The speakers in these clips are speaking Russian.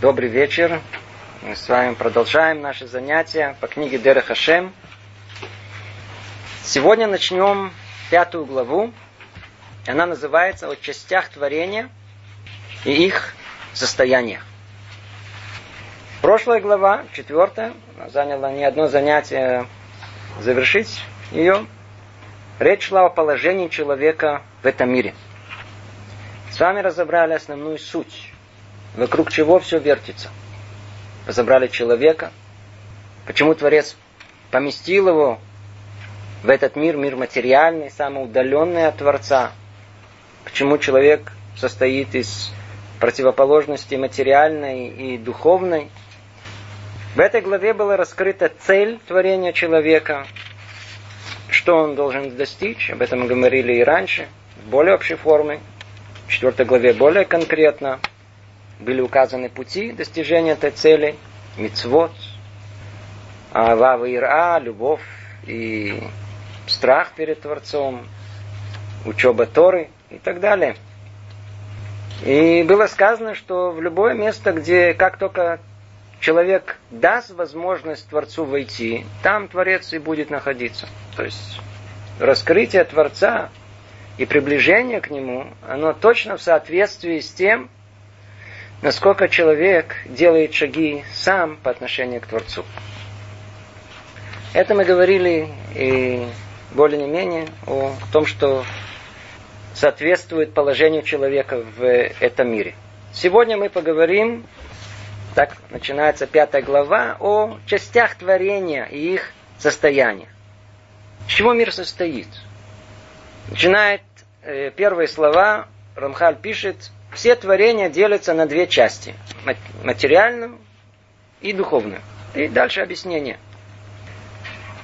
Добрый вечер. Мы с вами продолжаем наши занятия по книге Дера Хашем. Сегодня начнем пятую главу. Она называется «О частях творения и их состояниях». Прошлая глава, четвертая, заняла не одно занятие завершить ее. Речь шла о положении человека в этом мире. С вами разобрали основную суть, вокруг чего все вертится. Разобрали человека, почему Творец поместил его в этот мир, мир материальный, самый удаленный от Творца. Почему человек состоит из противоположности материальной и духовной. В этой главе была раскрыта цель творения человека, что он должен достичь, об этом мы говорили и раньше, в более общей форме. В четвертой главе более конкретно были указаны пути достижения этой цели, мицвод, авава и ира, любовь и страх перед Творцом, учеба Торы и так далее. И было сказано, что в любое место, где как только человек даст возможность Творцу войти, там Творец и будет находиться. То есть раскрытие Творца и приближение к Нему, оно точно в соответствии с тем, насколько человек делает шаги сам по отношению к Творцу. Это мы говорили и более не менее о том, что соответствует положению человека в этом мире. Сегодня мы поговорим так начинается пятая глава о частях творения и их состояниях. С чего мир состоит? Начинает э, первые слова, Рамхаль пишет, все творения делятся на две части. Материальную и духовную. И дальше объяснение.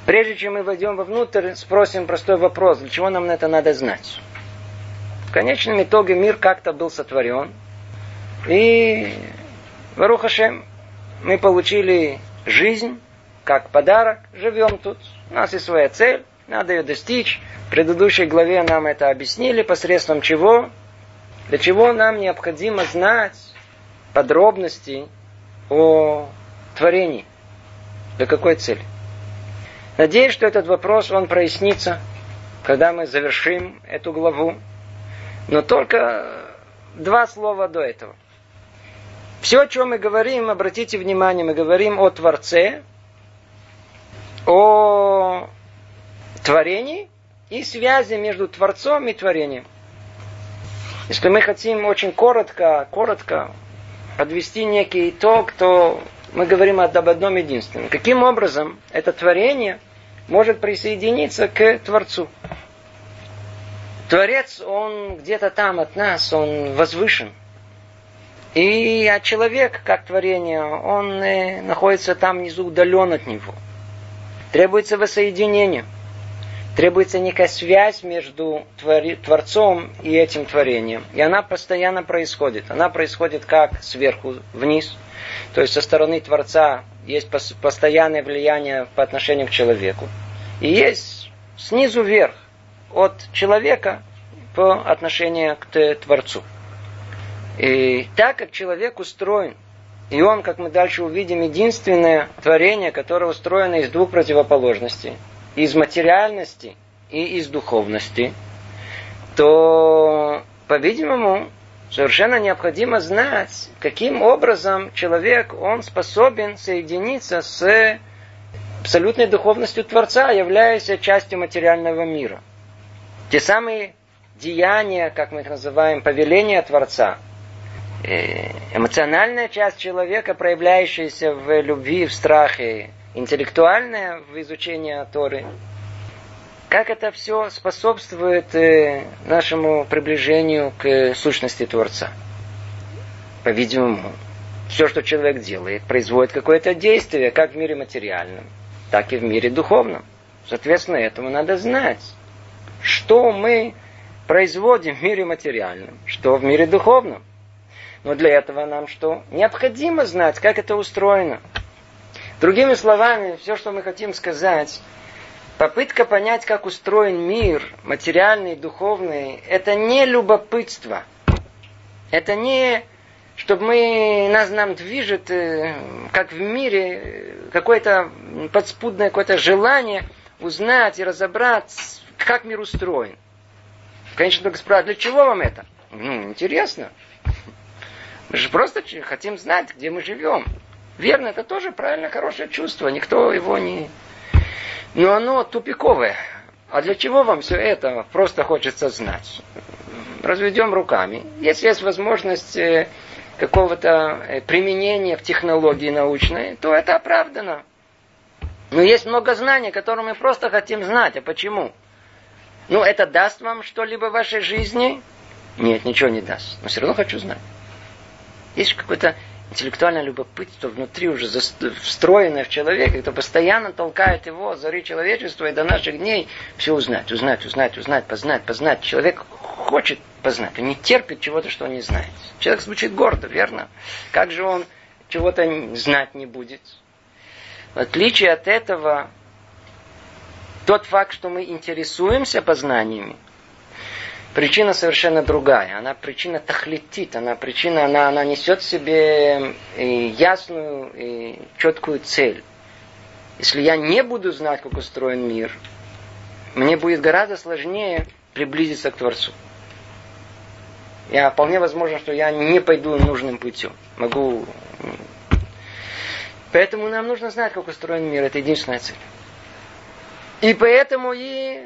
Прежде чем мы войдем вовнутрь, спросим простой вопрос, для чего нам это надо знать? В конечном итоге мир как-то был сотворен, и Варухашем, мы получили жизнь как подарок, живем тут. У нас есть своя цель, надо ее достичь. В предыдущей главе нам это объяснили, посредством чего, для чего нам необходимо знать подробности о творении. Для какой цели? Надеюсь, что этот вопрос, он прояснится, когда мы завершим эту главу. Но только два слова до этого. Все, о чем мы говорим, обратите внимание, мы говорим о Творце, о творении и связи между Творцом и творением. Если мы хотим очень коротко, коротко подвести некий итог, то мы говорим об одном единственном. Каким образом это творение может присоединиться к Творцу? Творец, он где-то там от нас, он возвышен – и а человек, как творение, он э, находится там внизу, удален от него. Требуется воссоединение. Требуется некая связь между Творцом и этим творением. И она постоянно происходит. Она происходит как сверху вниз. То есть со стороны Творца есть постоянное влияние по отношению к человеку. И есть снизу вверх от человека по отношению к Творцу. И так как человек устроен, и он, как мы дальше увидим, единственное творение, которое устроено из двух противоположностей, из материальности и из духовности, то, по-видимому, совершенно необходимо знать, каким образом человек, он способен соединиться с абсолютной духовностью Творца, являясь частью материального мира. Те самые деяния, как мы их называем, повеления Творца – Э, эмоциональная часть человека, проявляющаяся в любви, в страхе, интеллектуальная в изучении Торы, как это все способствует э, нашему приближению к сущности Творца? По-видимому, все, что человек делает, производит какое-то действие, как в мире материальном, так и в мире духовном. Соответственно, этому надо знать, что мы производим в мире материальном, что в мире духовном. Но для этого нам что? Необходимо знать, как это устроено. Другими словами, все, что мы хотим сказать, попытка понять, как устроен мир, материальный, духовный, это не любопытство. Это не чтобы мы, нас нам движет, э, как в мире, какое-то подспудное какое-то желание узнать и разобрать, как мир устроен. Конечно, только спрашивают, для чего вам это? Ну, интересно. Мы же просто хотим знать, где мы живем. Верно, это тоже правильно хорошее чувство. Никто его не... Но оно тупиковое. А для чего вам все это? Просто хочется знать. Разведем руками. Если есть возможность э, какого-то э, применения в технологии научной, то это оправдано. Но есть много знаний, которые мы просто хотим знать. А почему? Ну, это даст вам что-либо в вашей жизни? Нет, ничего не даст. Но все равно хочу знать. Есть какое-то интеллектуальное любопытство внутри уже встроенное в человека, это постоянно толкает его зари человечества и до наших дней все узнать, узнать, узнать, узнать, познать, познать. Человек хочет познать, он не терпит чего-то, что он не знает. Человек звучит гордо, верно? Как же он чего-то знать не будет? В отличие от этого, тот факт, что мы интересуемся познаниями, причина совершенно другая. Она причина тахлетит, она причина, она, она несет в себе ясную и четкую цель. Если я не буду знать, как устроен мир, мне будет гораздо сложнее приблизиться к Творцу. Я вполне возможно, что я не пойду нужным путем. Могу. Поэтому нам нужно знать, как устроен мир. Это единственная цель. И поэтому и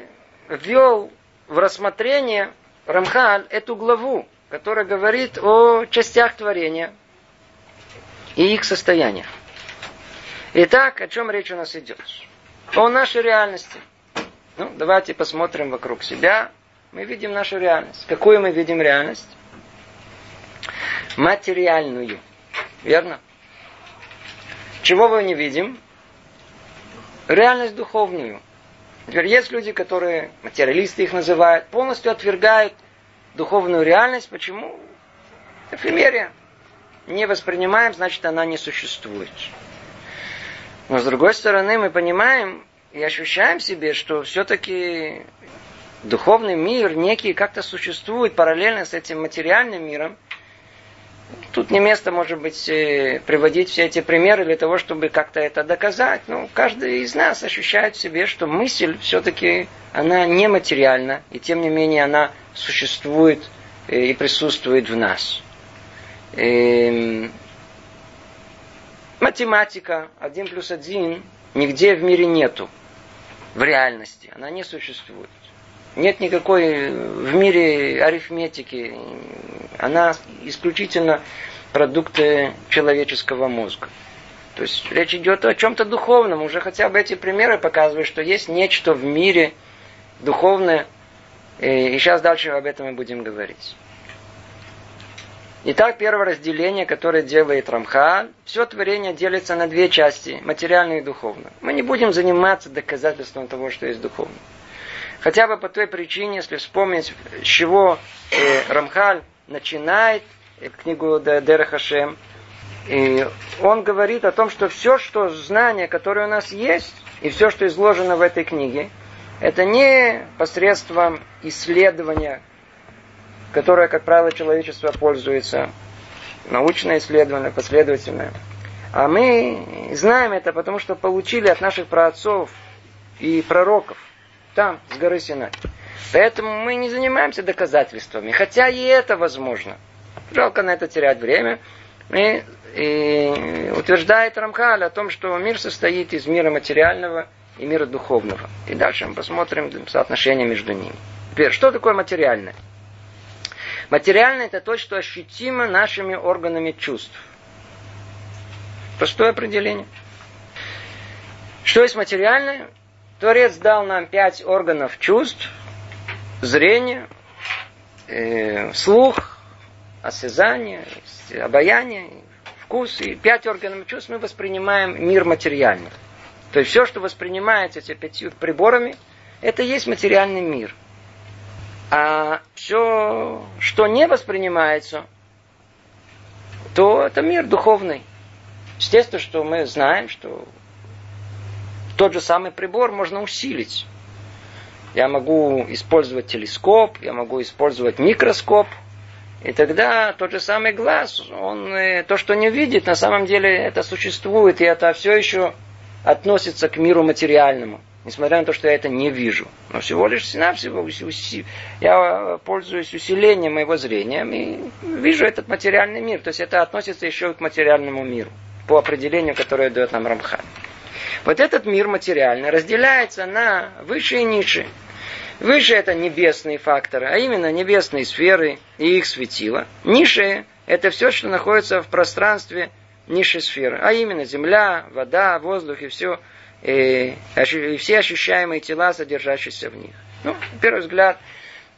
ввел в рассмотрение Рамхаль эту главу, которая говорит о частях творения и их состояниях. Итак, о чем речь у нас идет? О нашей реальности. Ну, давайте посмотрим вокруг себя. Мы видим нашу реальность. Какую мы видим реальность? Материальную. Верно? Чего мы не видим? Реальность духовную. Теперь есть люди, которые, материалисты их называют, полностью отвергают духовную реальность. Почему? Эфемерия. Не воспринимаем, значит, она не существует. Но с другой стороны, мы понимаем и ощущаем себе, что все-таки духовный мир некий как-то существует параллельно с этим материальным миром – Тут не место, может быть, э, приводить все эти примеры для того, чтобы как-то это доказать. Но каждый из нас ощущает в себе, что мысль все-таки, она нематериальна, и тем не менее она существует э, и присутствует в нас. И эм, математика один плюс один нигде в мире нету. В реальности. Она не существует. Нет никакой в мире арифметики. Она исключительно продукты человеческого мозга. То есть речь идет о чем-то духовном. Уже хотя бы эти примеры показывают, что есть нечто в мире духовное. И сейчас дальше об этом мы будем говорить. Итак, первое разделение, которое делает Рамха, все творение делится на две части, материальное и духовное. Мы не будем заниматься доказательством того, что есть духовное. Хотя бы по той причине, если вспомнить, с чего э, Рамхаль начинает э, книгу Дера Хашем, и он говорит о том, что все, что знание, которое у нас есть, и все, что изложено в этой книге, это не посредством исследования, которое, как правило, человечество пользуется, научное исследование, последовательное. А мы знаем это, потому что получили от наших праотцов и пророков там, с горы Синай. Поэтому мы не занимаемся доказательствами, хотя и это возможно. Жалко на это терять время. И, и утверждает Рамхаль о том, что мир состоит из мира материального и мира духовного. И дальше мы посмотрим соотношение между ними. Теперь, что такое материальное? Материальное это то, что ощутимо нашими органами чувств. Простое определение. Что есть материальное? Творец дал нам пять органов чувств, зрение, э, слух, осязание, обаяние, вкус. И пять органов чувств мы воспринимаем мир материальный. То есть все, что воспринимается этими пятью приборами, это есть материальный мир. А все, что не воспринимается, то это мир духовный. Естественно, что мы знаем, что тот же самый прибор можно усилить. Я могу использовать телескоп, я могу использовать микроскоп, И тогда тот же самый глаз, он э, то, что не видит, на самом деле это существует, и это все еще относится к миру материальному. Несмотря на то, что я это не вижу. Но всего лишь навсего я пользуюсь усилением моего зрения и вижу этот материальный мир. То есть это относится еще к материальному миру. По определению, которое дает нам Рамхан. Вот этот мир материальный разделяется на высшие и низшие. Выше это небесные факторы, а именно небесные сферы и их светила. Низшие – это все, что находится в пространстве низшей сферы, а именно земля, вода, воздух и все, и, и все ощущаемые тела, содержащиеся в них. Ну, на первый взгляд,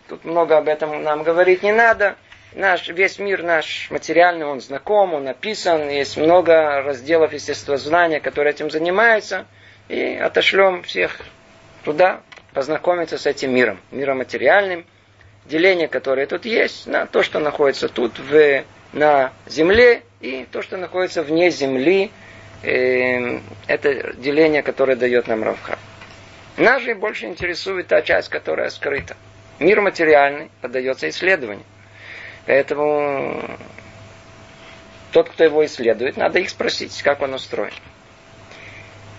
тут много об этом нам говорить не надо. Наш, весь мир наш материальный, он знаком, он написан, есть много разделов естествознания, которые этим занимаются, и отошлем всех туда, познакомиться с этим миром, миром материальным, деление, которое тут есть, на то, что находится тут в, на земле, и то, что находится вне земли, э, это деление, которое дает нам Равха. Нас же больше интересует та часть, которая скрыта. Мир материальный поддается исследованию. Поэтому тот, кто его исследует, надо их спросить, как он устроен.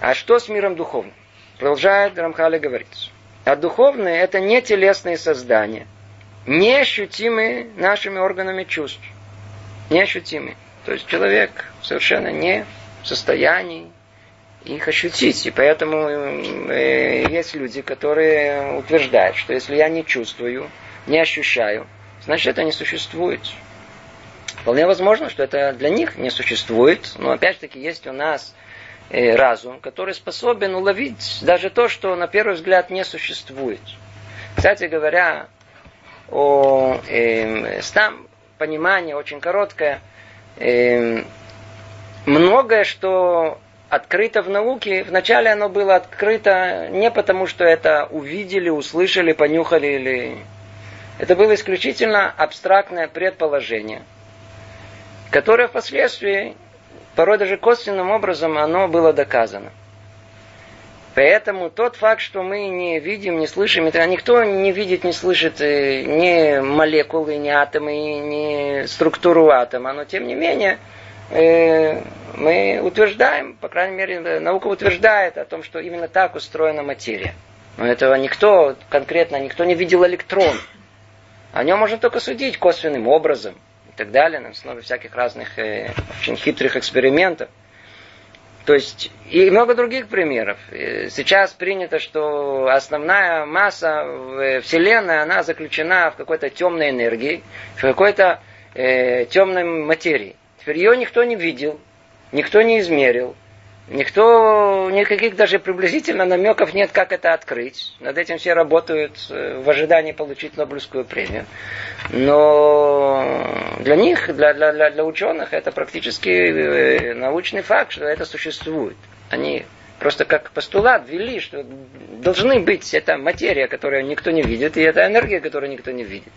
А что с миром духовным? Продолжает Рамхали говорить. А духовные это не телесные создания, не ощутимые нашими органами чувств. Неощутимые. То есть человек совершенно не в состоянии их ощутить. И поэтому э, есть люди, которые утверждают, что если я не чувствую, не ощущаю, значит это не существует. Вполне возможно, что это для них не существует, но опять-таки есть у нас Э, разум, который способен уловить даже то, что на первый взгляд не существует. Кстати говоря, о э, там понимание очень короткое. Э, многое, что открыто в науке, вначале оно было открыто не потому, что это увидели, услышали, понюхали или... Это было исключительно абстрактное предположение, которое впоследствии порой даже косвенным образом оно было доказано. Поэтому тот факт, что мы не видим, не слышим, это никто не видит, не слышит э, ни молекулы, ни атомы, ни структуру атома, но тем не менее э, мы утверждаем, по крайней мере, наука утверждает о том, что именно так устроена материя. Но этого никто, конкретно никто не видел электрон. О нем можно только судить косвенным образом и так далее, на основе всяких разных э, очень хитрых экспериментов. То есть, и много других примеров. Э, сейчас принято, что основная масса Вселенной, она заключена в какой-то темной энергии, в какой-то э, темной материи. Теперь ее никто не видел, никто не измерил, Никто, никаких даже приблизительно намеков нет, как это открыть. Над этим все работают э, в ожидании получить Нобелевскую премию. Но для них, для, для, для, ученых, это практически э, научный факт, что это существует. Они просто как постулат ввели, что должны быть эта материя, которую никто не видит, и эта энергия, которую никто не видит.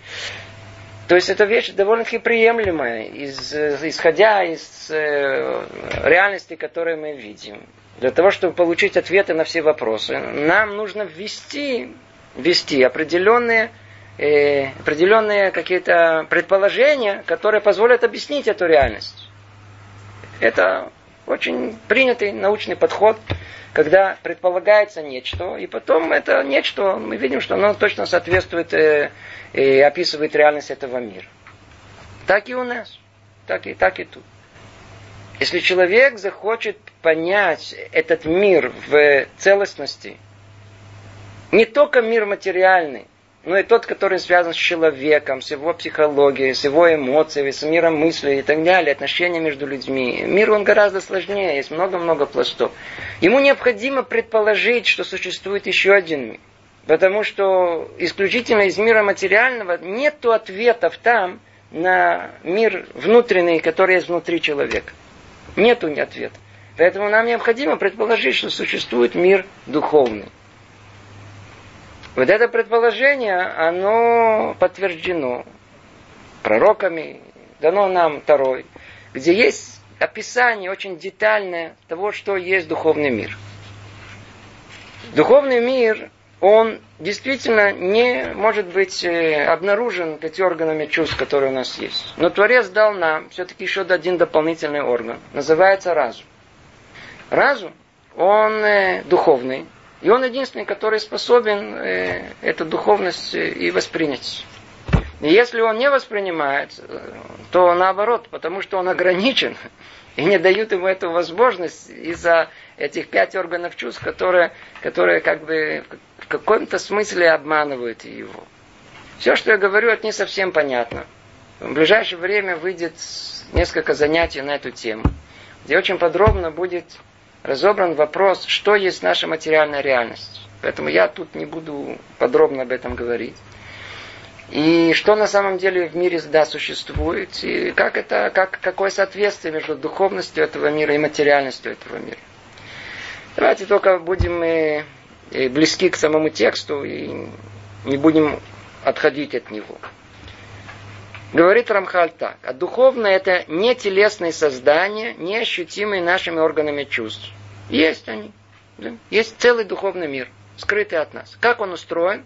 То есть это вещь довольно-таки приемлемая, из, исходя из э, реальности, которую мы видим. Для того, чтобы получить ответы на все вопросы, нам нужно ввести, ввести определенные, э, определенные какие-то предположения, которые позволят объяснить эту реальность. Это очень принятый научный подход, когда предполагается нечто, и потом это нечто, мы видим, что оно точно соответствует э, и описывает реальность этого мира. Так и у нас, так и, так и тут. Если человек захочет понять этот мир в целостности, не только мир материальный, но и тот, который связан с человеком, с его психологией, с его эмоциями, с миром мыслей и так далее, отношения между людьми. Мир, он гораздо сложнее, есть много-много пластов. Ему необходимо предположить, что существует еще один мир. Потому что исключительно из мира материального нет ответов там на мир внутренний, который есть внутри человека. Нету ответа. Поэтому нам необходимо предположить, что существует мир духовный. Вот это предположение, оно подтверждено пророками, дано нам второй, где есть описание очень детальное того, что есть духовный мир. Духовный мир он действительно не может быть э, обнаружен пяти органами чувств, которые у нас есть. Но Творец дал нам все-таки еще один дополнительный орган. Называется разум. Разум, он э, духовный. И он единственный, который способен э, эту духовность и воспринять. И если он не воспринимает, то наоборот, потому что он ограничен, и не дают ему эту возможность из-за этих пять органов чувств, которые, которые как бы в каком-то смысле обманывают его. Все, что я говорю, это не совсем понятно. В ближайшее время выйдет несколько занятий на эту тему, где очень подробно будет разобран вопрос, что есть наша материальная реальность. Поэтому я тут не буду подробно об этом говорить. И что на самом деле в мире да, существует, и как это, как, какое соответствие между духовностью этого мира и материальностью этого мира. Давайте только будем и, и близки к самому тексту и не будем отходить от него. Говорит Рамхаль так. А духовное это не телесные создания, не ощутимые нашими органами чувств. Есть они. Да? Есть целый духовный мир, скрытый от нас. Как он устроен?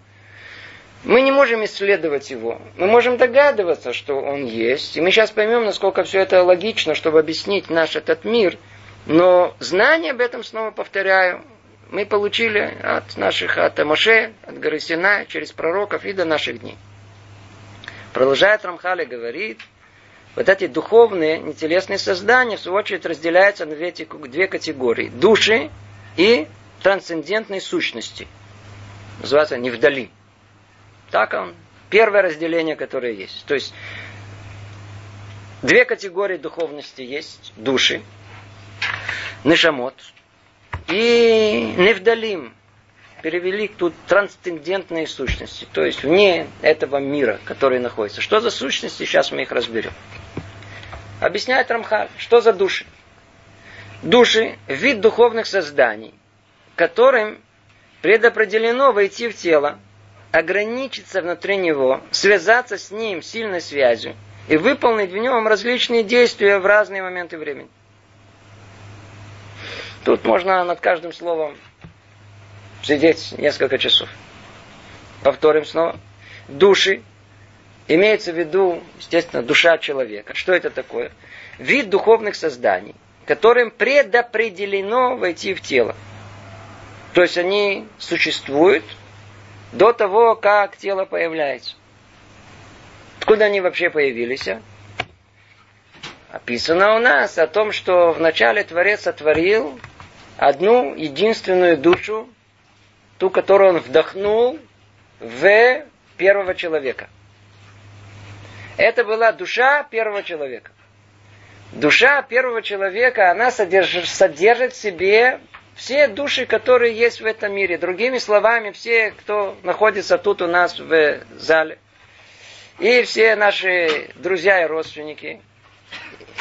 Мы не можем исследовать его. Мы можем догадываться, что он есть. И мы сейчас поймем, насколько все это логично, чтобы объяснить наш этот мир. Но знание об этом, снова повторяю, мы получили от наших, от Моше, от горы Синай, через пророков и до наших дней. Продолжает Рамхали говорит, вот эти духовные, нетелесные создания, в свою очередь, разделяются на две, две категории. Души и трансцендентные сущности. Называется не вдали. Так он. Первое разделение, которое есть. То есть, две категории духовности есть. Души, нешамот и невдалим. Перевели тут трансцендентные сущности. То есть, вне этого мира, который находится. Что за сущности? Сейчас мы их разберем. Объясняет Рамхаль, что за души. Души – вид духовных созданий, которым предопределено войти в тело ограничиться внутри него, связаться с ним сильной связью и выполнить в нем различные действия в разные моменты времени. Тут можно над каждым словом сидеть несколько часов. Повторим снова. Души. Имеется в виду, естественно, душа человека. Что это такое? Вид духовных созданий, которым предопределено войти в тело. То есть они существуют – до того, как тело появляется. Откуда они вообще появились? Описано у нас о том, что вначале Творец сотворил одну единственную душу, ту, которую он вдохнул в первого человека. Это была душа первого человека. Душа первого человека, она содержит, содержит в себе все души, которые есть в этом мире. Другими словами, все, кто находится тут у нас в зале. И все наши друзья и родственники.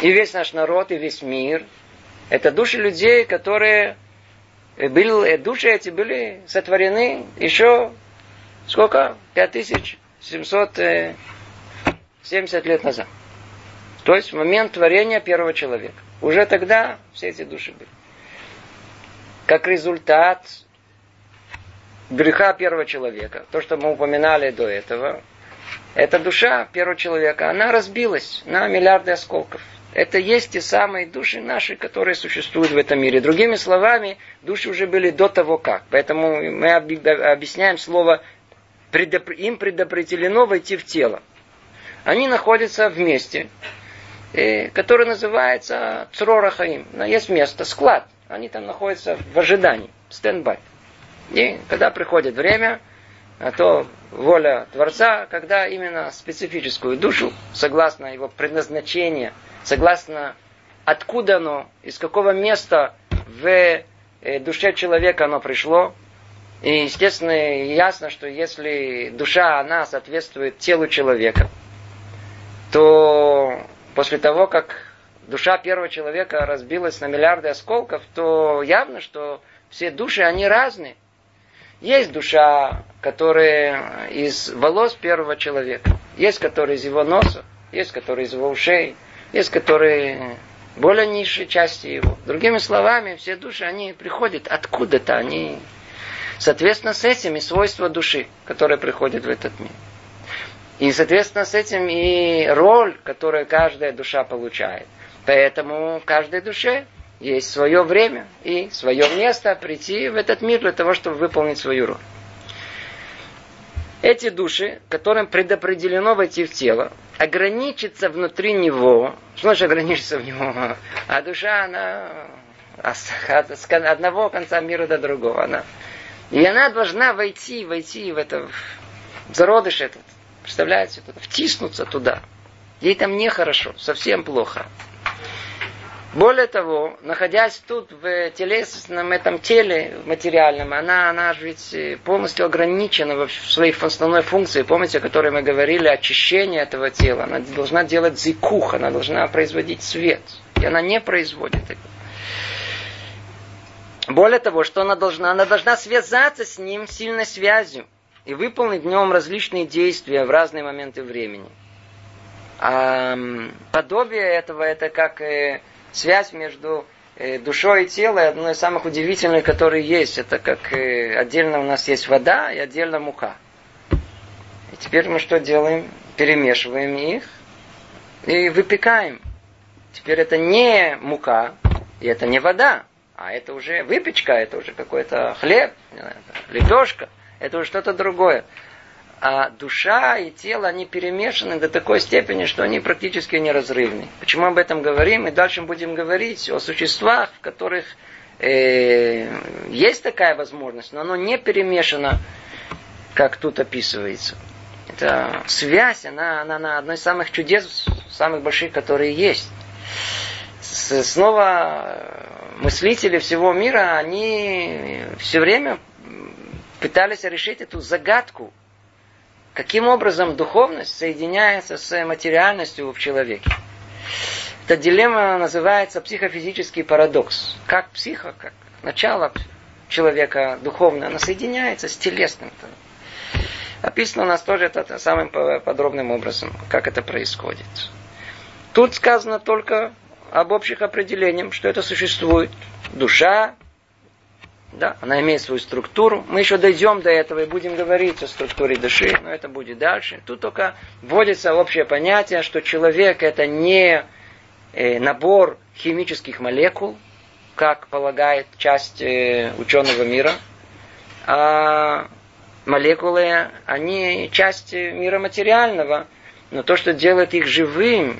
И весь наш народ, и весь мир. Это души людей, которые были, души эти были сотворены еще сколько? 5770 лет назад. То есть в момент творения первого человека. Уже тогда все эти души были как результат греха первого человека, то, что мы упоминали до этого, эта душа первого человека, она разбилась на миллиарды осколков. Это есть те самые души наши, которые существуют в этом мире. Другими словами, души уже были до того как. Поэтому мы объясняем слово им предопределено войти в тело. Они находятся вместе, которое называется Црорахаим. Есть место, склад – они там находятся в ожидании, стендбай. И когда приходит время, а то воля Творца, когда именно специфическую душу, согласно его предназначению, согласно откуда оно, из какого места в э, душе человека оно пришло. И, естественно, ясно, что если душа, она соответствует телу человека, то после того, как душа первого человека разбилась на миллиарды осколков, то явно, что все души, они разные. Есть душа, которая из волос первого человека, есть которая из его носа, есть которая из его ушей, есть которые более низшие части его. Другими словами, все души, они приходят откуда-то, они Соответственно, с этим и свойства души, которые приходят в этот мир. И, соответственно, с этим и роль, которую каждая душа получает. Поэтому в каждой душе есть свое время и свое место прийти в этот мир для того, чтобы выполнить свою роль. Эти души, которым предопределено войти в тело, ограничиться внутри него. Что значит ограничиться в него? А душа, она от одного конца мира до другого. Она, и она должна войти, войти в это в зародыш этот. Представляете? Втиснуться туда. Ей там нехорошо, совсем плохо. Более того, находясь тут в телесном этом теле материальном, она, она ведь э, полностью ограничена в своей основной функции. Помните, о которой мы говорили, очищение этого тела. Она должна делать зикух, она должна производить свет. И она не производит это. Более того, что она должна? Она должна связаться с ним сильной связью и выполнить в нем различные действия в разные моменты времени. А подобие этого это как э, связь между э, душой и телом, одно из самых удивительных, которые есть. Это как э, отдельно у нас есть вода и отдельно мука. И теперь мы что делаем? Перемешиваем их и выпекаем. Теперь это не мука, и это не вода, а это уже выпечка, это уже какой-то хлеб, лепешка, это уже что-то другое а душа и тело, они перемешаны до такой степени, что они практически неразрывны. Почему об этом говорим? И дальше будем говорить о существах, в которых э, есть такая возможность, но оно не перемешано, как тут описывается. Это связь, она, она, она одно из самых чудес, самых больших, которые есть. С, снова мыслители всего мира, они все время пытались решить эту загадку Каким образом духовность соединяется с материальностью в человеке? Эта дилемма называется психофизический парадокс. Как психо, как начало человека духовное, она соединяется с телесным. Описано у нас тоже это самым подробным образом, как это происходит. Тут сказано только об общих определениях, что это существует душа, да, она имеет свою структуру. Мы еще дойдем до этого и будем говорить о структуре души, но это будет дальше. Тут только вводится общее понятие, что человек это не э, набор химических молекул, как полагает часть э, ученого мира, а молекулы, они часть мира материального, но то, что делает их живым,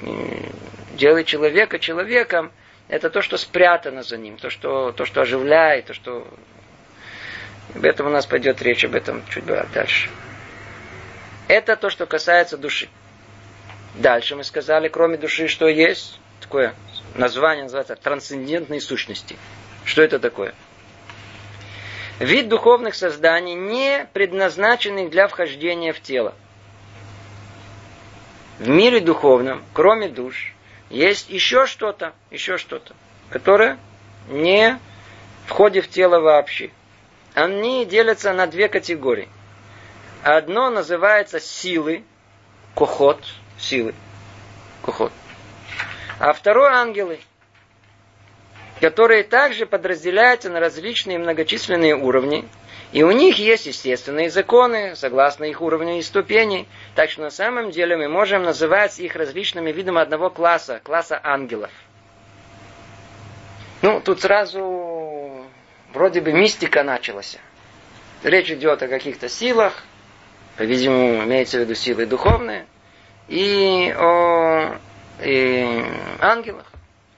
делает человека человеком, это то, что спрятано за ним, то, что, то, что оживляет, то, что... Об этом у нас пойдет речь, об этом чуть дальше. Это то, что касается души. Дальше мы сказали, кроме души, что есть? Такое название называется трансцендентные сущности. Что это такое? Вид духовных созданий, не предназначенных для вхождения в тело. В мире духовном, кроме душ, есть еще что-то, еще что-то, которое не входит в тело вообще. Они делятся на две категории. Одно называется силы, кохот, силы, кохот. А второе ангелы, которые также подразделяются на различные многочисленные уровни, и у них есть естественные законы, согласно их уровню и ступеней. Так что на самом деле мы можем называть их различными видами одного класса, класса ангелов. Ну, тут сразу вроде бы мистика началась. Речь идет о каких-то силах, по-видимому, имеется в виду силы духовные, и о и ангелах,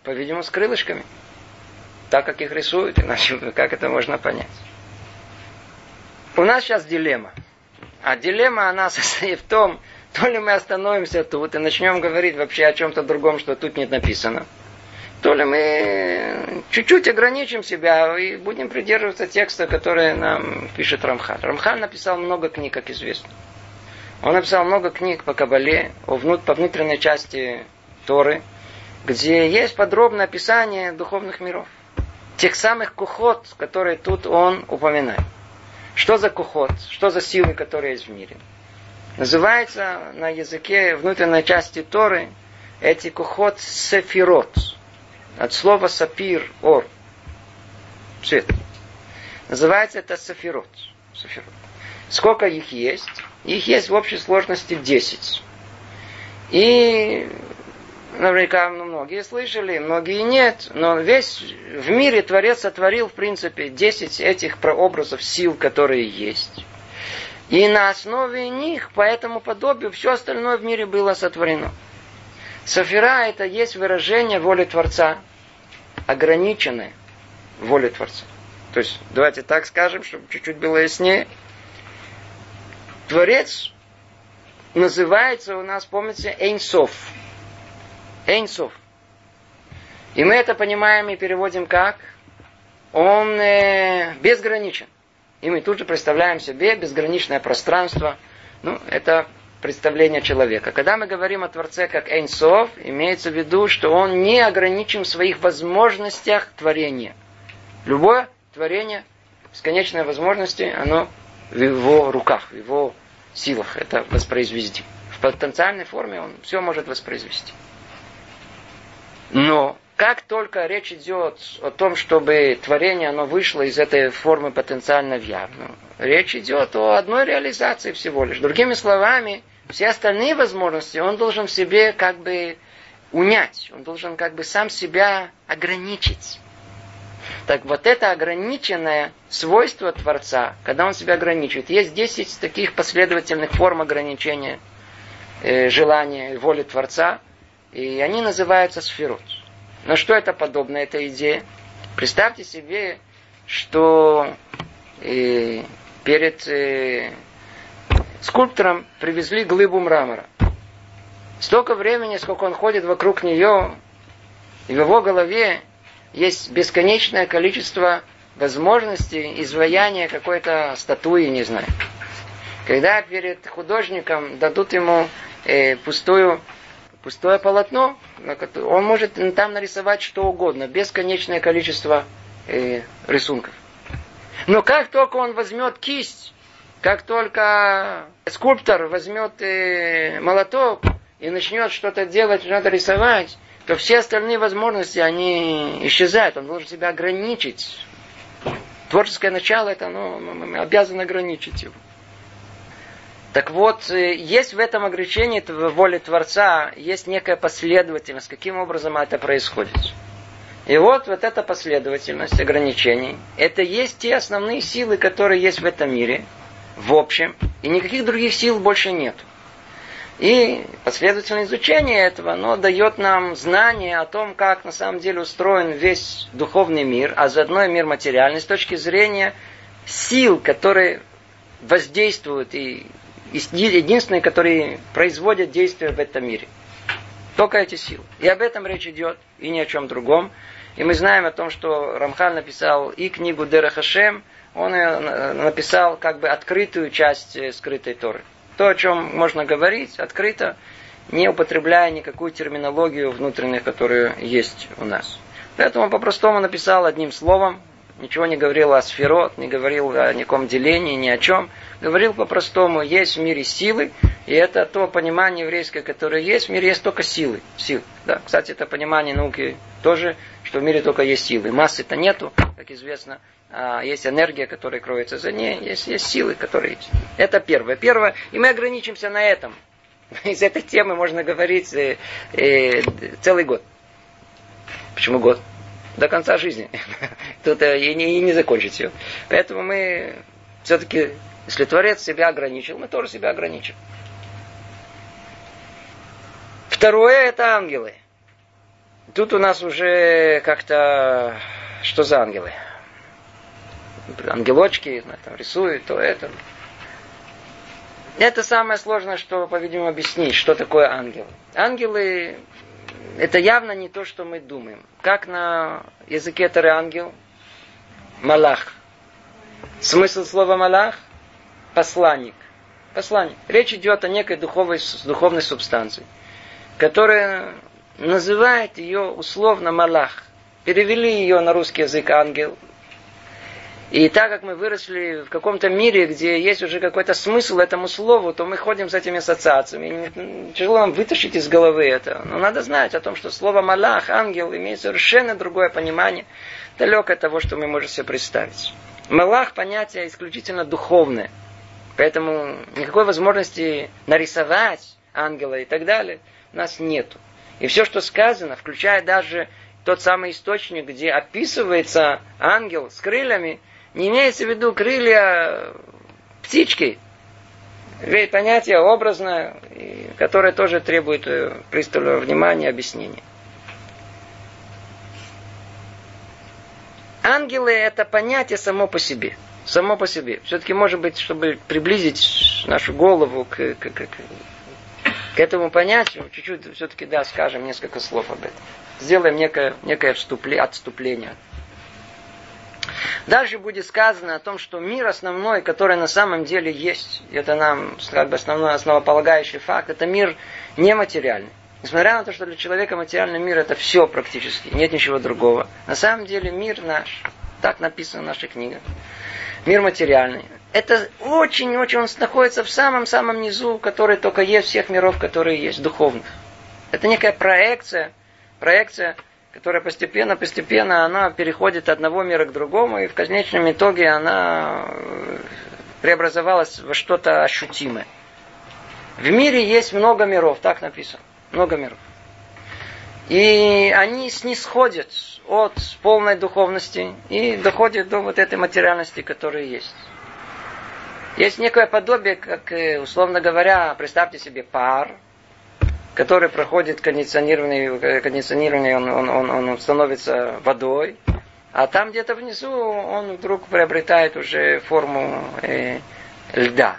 по-видимому, с крылышками. Так, как их рисуют, иначе как это можно понять. У нас сейчас дилемма. А дилемма, она состоит в том, то ли мы остановимся тут и начнем говорить вообще о чем-то другом, что тут нет написано, то ли мы чуть-чуть ограничим себя и будем придерживаться текста, который нам пишет Рамхаль. Рамхаль написал много книг, как известно. Он написал много книг по Кабале, по внутренней части Торы, где есть подробное описание духовных миров. Тех самых кухот, которые тут он упоминает. Что за кухот? Что за силы, которые есть в мире? Называется на языке внутренней части Торы эти кухот сефирот. От слова сапир, ор. Свет. Называется это Сафирот. Сафирот. Сколько их есть? Их есть в общей сложности 10. И наверняка ну, многие слышали, многие нет, но весь в мире Творец сотворил, в принципе, 10 этих прообразов сил, которые есть. И на основе них, по этому подобию, все остальное в мире было сотворено. Сафира это есть выражение воли Творца, ограниченное воли Творца. То есть, давайте так скажем, чтобы чуть-чуть было яснее. Творец называется у нас, помните, Эйнсов. Эйнсов. И мы это понимаем и переводим как? Он э, безграничен. И мы тут же представляем себе безграничное пространство. Ну, это представление человека. Когда мы говорим о Творце как Эйнсов, имеется в виду, что он не ограничен в своих возможностях творения. Любое творение, бесконечные возможности, оно в его руках, в его силах это воспроизвести. В потенциальной форме он все может воспроизвести. Но как только речь идет о том, чтобы творение оно вышло из этой формы потенциально в явную, речь идет о одной реализации всего лишь. Другими словами, все остальные возможности он должен в себе как бы унять, он должен как бы сам себя ограничить. Так вот это ограниченное свойство Творца, когда он себя ограничивает, есть 10 таких последовательных форм ограничения э, желания, воли Творца, и они называются сферот. Но что это подобно этой идее? Представьте себе, что э, перед э, скульптором привезли глыбу мрамора. Столько времени, сколько он ходит вокруг нее, в его голове есть бесконечное количество возможностей изваяния какой-то статуи, не знаю. Когда перед художником дадут ему э, пустую, пустое полотно, он может там нарисовать что угодно, бесконечное количество э, рисунков. Но как только он возьмет кисть, как только скульптор возьмет э, молоток и начнет что-то делать, что-то рисовать, то все остальные возможности, они исчезают. Он должен себя ограничить. Творческое начало, это оно обязано ограничить его. Так вот, э, есть в этом ограничении воли Творца, есть некая последовательность, каким образом это происходит. И вот, вот эта последовательность ограничений, это есть те основные силы, которые есть в этом мире, в общем, и никаких других сил больше нет. И последовательное изучение этого, оно дает нам знание о том, как на самом деле устроен весь духовный мир, а заодно и мир материальный, с точки зрения сил, которые воздействуют и единственные, которые производят действия в этом мире. Только эти силы. И об этом речь идет, и ни о чем другом. И мы знаем о том, что Рамхан написал и книгу Дера Хашем, он написал как бы открытую часть э, скрытой Торы то, о чем можно говорить открыто, не употребляя никакую терминологию внутреннюю, которая есть у нас. Поэтому он по-простому написал одним словом, ничего не говорил о сферот, не говорил о никаком делении, ни о чем. Говорил по-простому, есть в мире силы, и это то понимание еврейское, которое есть, в мире есть только силы. Сил. Да. Кстати, это понимание науки тоже, что в мире только есть силы. Массы-то нету, как известно, а, есть энергия, которая кроется за ней, есть, есть силы, которые есть. Это первое. Первое, и мы ограничимся на этом. Из этой темы можно говорить э, э, целый год. Почему год? До конца жизни. Тут э, и, не, и не закончить все. Поэтому мы все-таки, если Творец себя ограничил, мы тоже себя ограничим. Второе это ангелы. Тут у нас уже как-то... Что за ангелы? ангелочки там, рисуют, то это. Это самое сложное, что, по-видимому, объяснить, что такое ангел. Ангелы – это явно не то, что мы думаем. Как на языке Тары ангел? Малах. Смысл слова малах? Посланник. Посланник. Речь идет о некой духовной, духовной субстанции, которая называет ее условно малах. Перевели ее на русский язык ангел, и так как мы выросли в каком-то мире, где есть уже какой-то смысл этому слову, то мы ходим с этими ассоциациями. И тяжело нам вытащить из головы это. Но надо знать о том, что слово «малах», «ангел» имеет совершенно другое понимание, далекое от того, что мы можем себе представить. Малах понятие исключительно духовное. Поэтому никакой возможности нарисовать ангела и так далее у нас нету. И все, что сказано, включая даже тот самый источник, где описывается ангел с крыльями, не имеется в виду крылья птички. Ведь понятие образное, которое тоже требует э, пристального внимания объяснения. Ангелы это понятие само по себе. Само по себе. Все-таки, может быть, чтобы приблизить нашу голову к, к, к, к этому понятию, чуть-чуть все-таки, да, скажем несколько слов об этом. Сделаем некое, некое вступление, отступление. Дальше будет сказано о том, что мир основной, который на самом деле есть, это нам как бы основной, основополагающий факт, это мир нематериальный. Несмотря на то, что для человека материальный мир это все практически, нет ничего другого. На самом деле мир наш, так написано в нашей книге. Мир материальный. Это очень-очень, он находится в самом-самом низу, который только есть всех миров, которые есть, духовных. Это некая проекция, проекция, которая постепенно-постепенно она переходит от одного мира к другому, и в конечном итоге она э, преобразовалась во что-то ощутимое. В мире есть много миров, так написано много миров. И они снисходят от полной духовности и доходят до вот этой материальности, которая есть. Есть некое подобие, как, э, условно говоря, представьте себе пар, который проходит кондиционирование, э, кондиционирование он, он, он, он становится водой, а там где-то внизу он вдруг приобретает уже форму э, льда.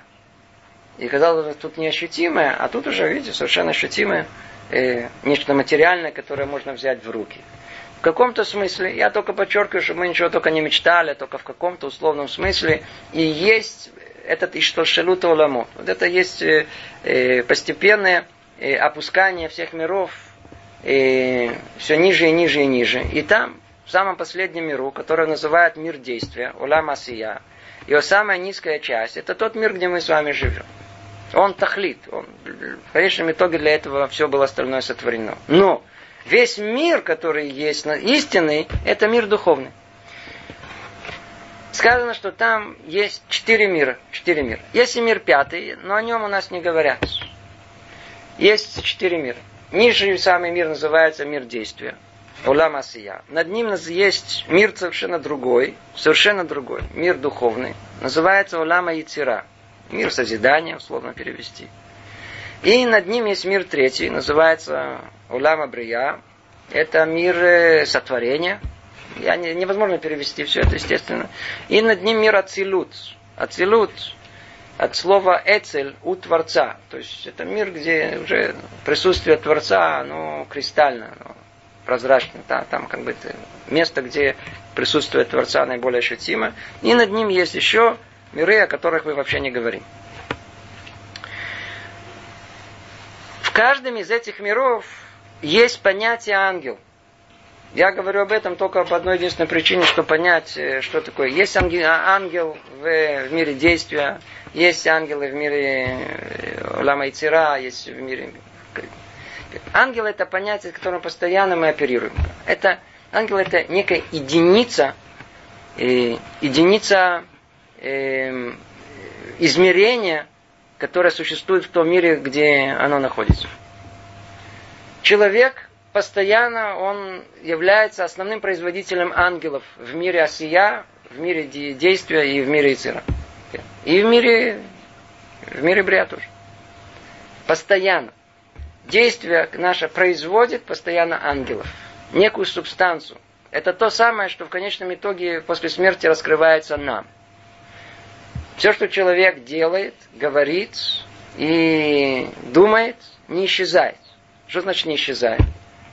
И казалось, тут неощутимое, а тут уже, видите, совершенно ощутимое э, нечто материальное, которое можно взять в руки. В каком-то смысле, я только подчеркиваю, что мы ничего только не мечтали, только в каком-то условном смысле, и есть этот иштолшелут оламот. Вот это есть э, э, постепенное э, опускание всех миров э, все ниже и ниже и ниже. И там, в самом последнем миру, который называют мир действия, улам асия, его самая низкая часть, это тот мир, где мы с вами живем. Он тахлит. Он, в конечном итоге для этого все было остальное сотворено. Но весь мир, который есть истинный, это мир духовный. Сказано, что там есть четыре мира. Четыре мира. Есть и мир пятый, но о нем у нас не говорят. Есть четыре мира. Нижний самый мир называется мир действия. Улам Асия. Над ним есть мир совершенно другой, совершенно другой, мир духовный. Называется Улама Яцера. Мир созидания, условно перевести. И над ним есть мир третий, называется Улама Брия. Это мир э, сотворения. Я не, невозможно перевести все это, естественно. И над ним мир Ацилут. Ацилут от слова Эцель у Творца. То есть это мир, где уже присутствие Творца, оно кристально, оно прозрачно. Да, там как бы место, где присутствие Творца наиболее ощутимо. И над ним есть еще Миры, о которых мы вообще не говорим. В каждом из этих миров есть понятие ангел. Я говорю об этом только по одной единственной причине, чтобы понять, э, что такое. Есть ангел, а, ангел в, в мире действия, есть ангелы в мире э, Лама и Цира, есть в мире... Ангел это понятие, которым постоянно мы оперируем. Это, ангел это некая единица, э, единица э, измерение, которое существует в том мире, где оно находится. Человек постоянно он является основным производителем ангелов в мире осия, в мире действия и в мире Ицира. И в мире, в мире Брия тоже. Постоянно. Действие наше производит постоянно ангелов. Некую субстанцию. Это то самое, что в конечном итоге после смерти раскрывается нам – все, что человек делает, говорит и думает, не исчезает. Что значит не исчезает?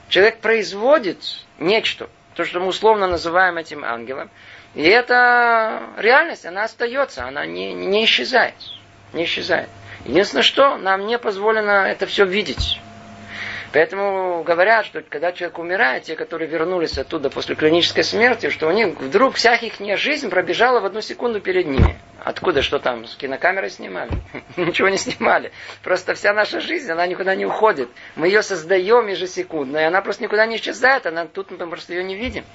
Человек производит нечто, то, что мы условно называем этим ангелом, и эта реальность, она остается, она не, не исчезает. Не исчезает. Единственное, что нам не позволено это все видеть. Поэтому говорят, что когда человек умирает, те, которые вернулись оттуда после клинической смерти, что у них вдруг вся их жизнь пробежала в одну секунду перед ними. Откуда, что там, с кинокамеры снимали? Ничего не снимали. Просто вся наша жизнь, она никуда не уходит. Мы ее создаем ежесекундно, и она просто никуда не исчезает, она тут мы просто ее не видим.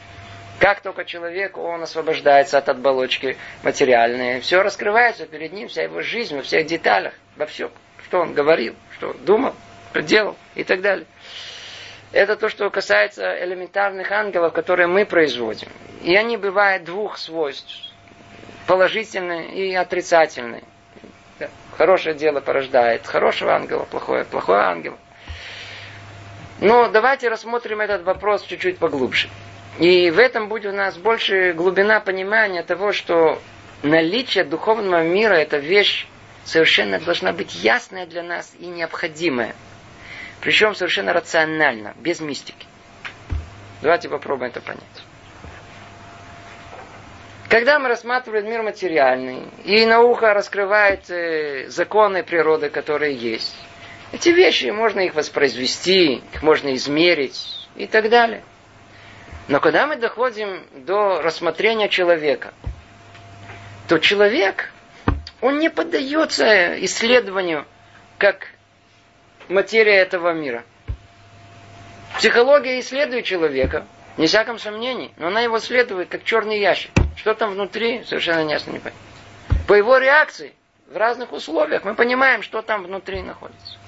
Как только человек, он освобождается от оболочки материальной, все раскрывается перед ним, вся его жизнь во всех деталях, во всем, что он говорил, что думал, делал и так далее. Это то, что касается элементарных ангелов, которые мы производим. И они бывают двух свойств. Положительные и отрицательные. Хорошее дело порождает хорошего ангела, плохое, плохой ангел. Но давайте рассмотрим этот вопрос чуть-чуть поглубже. И в этом будет у нас больше глубина понимания того, что наличие духовного мира – это вещь совершенно должна быть ясная для нас и необходимая. Причем совершенно рационально, без мистики. Давайте попробуем это понять. Когда мы рассматриваем мир материальный, и наука раскрывает э, законы природы, которые есть, эти вещи можно их воспроизвести, их можно измерить и так далее. Но когда мы доходим до рассмотрения человека, то человек, он не поддается исследованию как материя этого мира. Психология исследует человека, не всяком сомнении, но она его исследует как черный ящик. Что там внутри, совершенно ясно не понятно. По его реакции, в разных условиях, мы понимаем, что там внутри находится.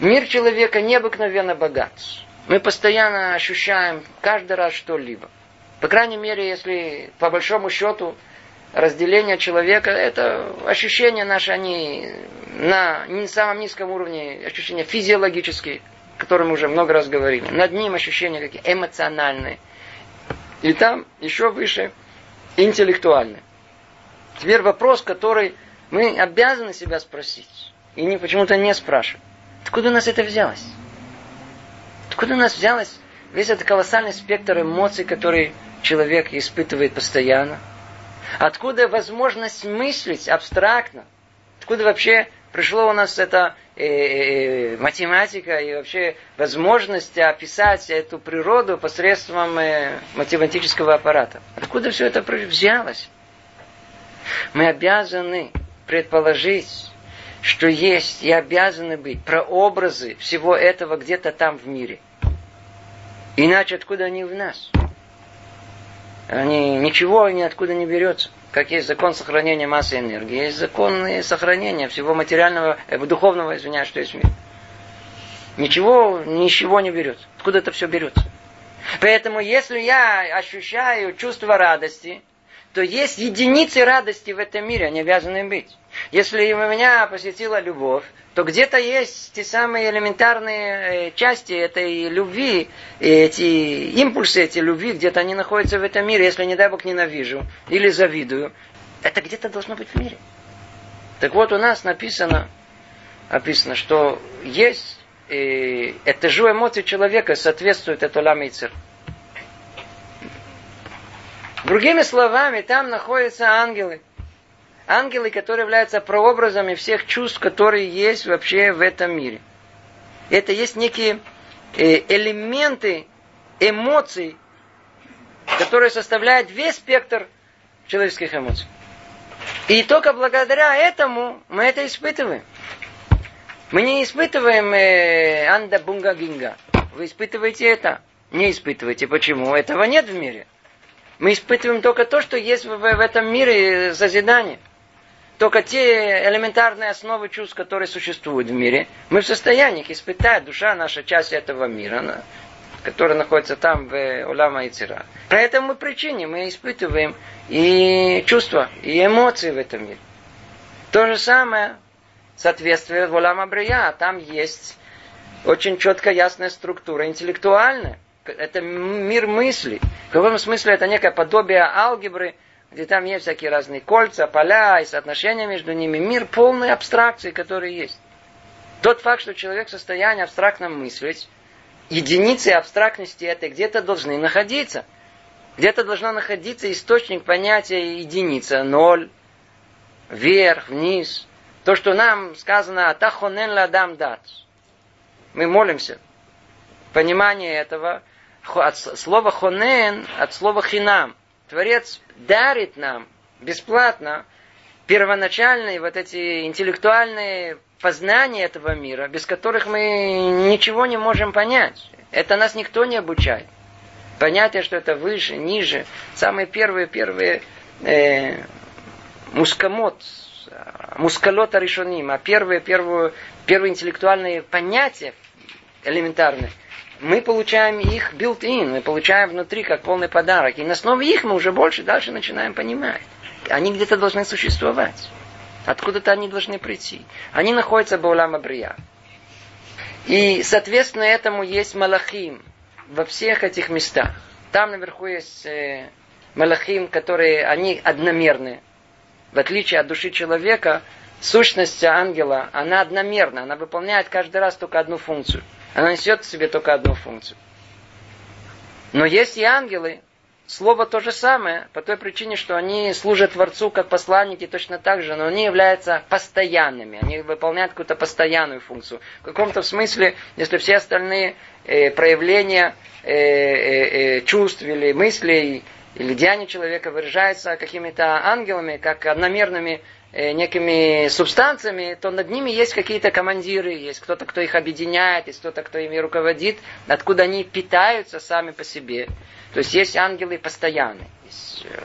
Мир человека необыкновенно богат. Мы постоянно ощущаем каждый раз что-либо. По крайней мере, если по большому счету разделение человека, это ощущения наши, они на не самом низком уровне, ощущения физиологические, о которых мы уже много раз говорили. Над ним ощущения какие эмоциональные. И там еще выше интеллектуальные. Теперь вопрос, который мы обязаны себя спросить. И не, почему-то не спрашиваем. Откуда у нас это взялось? Откуда у нас взялось весь этот колоссальный спектр эмоций, который человек испытывает постоянно? Откуда возможность мыслить абстрактно? Откуда вообще пришло у нас эта э, э, математика и вообще возможность описать эту природу посредством э, математического аппарата? Откуда все это взялось? Мы обязаны предположить, что есть и обязаны быть прообразы всего этого где-то там в мире. Иначе откуда они в нас? Они, ничего ниоткуда не берется. Как есть закон сохранения массы энергии, есть закон сохранения всего материального, э, духовного, извиняюсь, что есть в мире. Ничего, ничего не берется. Откуда это все берется? Поэтому, если я ощущаю чувство радости, то есть единицы радости в этом мире, они обязаны быть. Если меня посетила любовь, то где-то есть те самые элементарные э, части этой любви, эти импульсы эти любви, где-то они находятся в этом мире, если, не дай Бог, ненавижу или завидую. Это где-то должно быть в мире. Так вот, у нас написано, написано, что есть э, это же эмоции человека соответствует эту ламейцер. Другими словами, там находятся ангелы. Ангелы, которые являются прообразами всех чувств, которые есть вообще в этом мире. Это есть некие э, элементы эмоций, которые составляют весь спектр человеческих эмоций. И только благодаря этому мы это испытываем. Мы не испытываем э, анда бунга гинга. Вы испытываете это? Не испытываете. Почему? Этого нет в мире. Мы испытываем только то, что есть в, в этом мире созидание. Только те элементарные основы чувств, которые существуют в мире, мы в состоянии их испытать. Душа наша часть этого мира, она, которая находится там в Улама и Цира. По этому причине мы испытываем и чувства, и эмоции в этом мире. То же самое соответствие в Улама Брия. Там есть очень четко ясная структура интеллектуальная. Это мир мысли. В каком смысле это некое подобие алгебры – где там есть всякие разные кольца, поля и соотношения между ними. Мир полной абстракции, который есть. Тот факт, что человек в состоянии абстрактно мыслить, единицы абстрактности этой где-то должны находиться. Где-то должно находиться источник понятия единица, ноль, вверх, вниз. То, что нам сказано «Тахонен ладам дат». Мы молимся. Понимание этого от слова хонен, от слова хинам. Творец дарит нам бесплатно первоначальные вот эти интеллектуальные познания этого мира, без которых мы ничего не можем понять. Это нас никто не обучает. Понятие, что это выше, ниже. Самые первые, первые э, мускамот, мускалота решоним, а первые, первые, первые интеллектуальные понятия элементарные, мы получаем их built-in, мы получаем внутри как полный подарок. И на основе их мы уже больше дальше начинаем понимать. Они где-то должны существовать. Откуда-то они должны прийти. Они находятся в Баулама Брия. И, соответственно, этому есть Малахим во всех этих местах. Там наверху есть э, Малахим, которые, они одномерные. В отличие от души человека, сущность ангела, она одномерна. Она выполняет каждый раз только одну функцию. Она несет в себе только одну функцию. Но есть и ангелы, Слово то же самое, по той причине, что они служат Творцу как посланники точно так же, но они являются постоянными, они выполняют какую-то постоянную функцию. В каком-то смысле, если все остальные э, проявления э, э, э, чувств или мыслей или деяния человека выражаются какими-то ангелами, как одномерными некими субстанциями, то над ними есть какие-то командиры, есть кто-то, кто их объединяет, есть кто-то, кто ими руководит, откуда они питаются сами по себе. То есть есть ангелы постоянные. Э,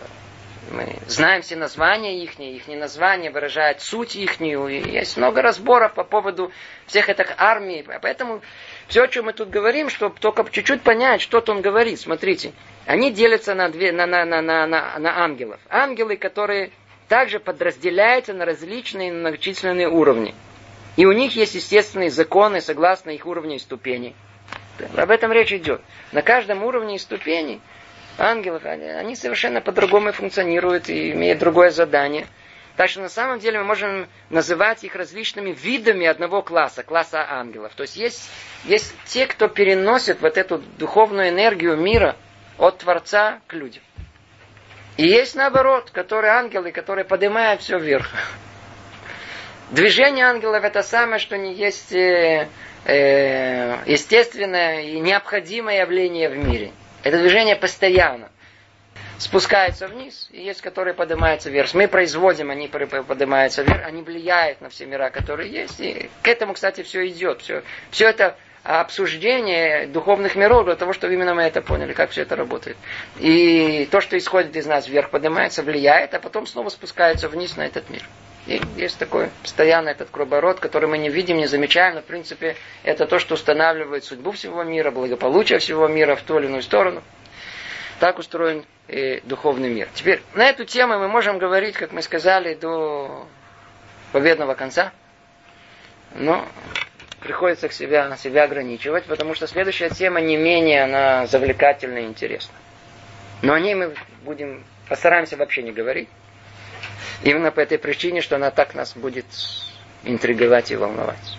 мы знаем все названия их, их названия выражают суть их. Есть много разборов по поводу всех этих армий. Поэтому все, о чем мы тут говорим, чтобы только чуть-чуть понять, что-то он говорит. Смотрите, они делятся на, две, на, на, на, на, на ангелов. Ангелы, которые также подразделяются на различные многочисленные уровни. И у них есть естественные законы, согласно их уровню и ступени. Об этом речь идет. На каждом уровне и ступени ангелов, они совершенно по-другому функционируют и имеют другое задание. Так что на самом деле мы можем называть их различными видами одного класса, класса ангелов. То есть есть, есть те, кто переносит вот эту духовную энергию мира от Творца к людям. И есть наоборот, которые ангелы, которые поднимают все вверх. Движение ангелов это самое, что не есть э, э, естественное и необходимое явление в мире. Это движение постоянно. Спускается вниз, и есть, которые поднимаются вверх. Мы производим, они поднимаются вверх, они влияют на все мира, которые есть. И к этому, кстати, все идет. Все, все это обсуждение духовных миров для того, чтобы именно мы это поняли, как все это работает. И то, что исходит из нас вверх, поднимается, влияет, а потом снова спускается вниз на этот мир. И есть такой постоянный этот круговорот, который мы не видим, не замечаем, но в принципе это то, что устанавливает судьбу всего мира, благополучие всего мира в ту или иную сторону. Так устроен и духовный мир. Теперь на эту тему мы можем говорить, как мы сказали, до победного конца. Но приходится к себя, себя ограничивать, потому что следующая тема не менее она завлекательна и интересна. Но о ней мы будем, постараемся вообще не говорить. Именно по этой причине, что она так нас будет интриговать и волновать.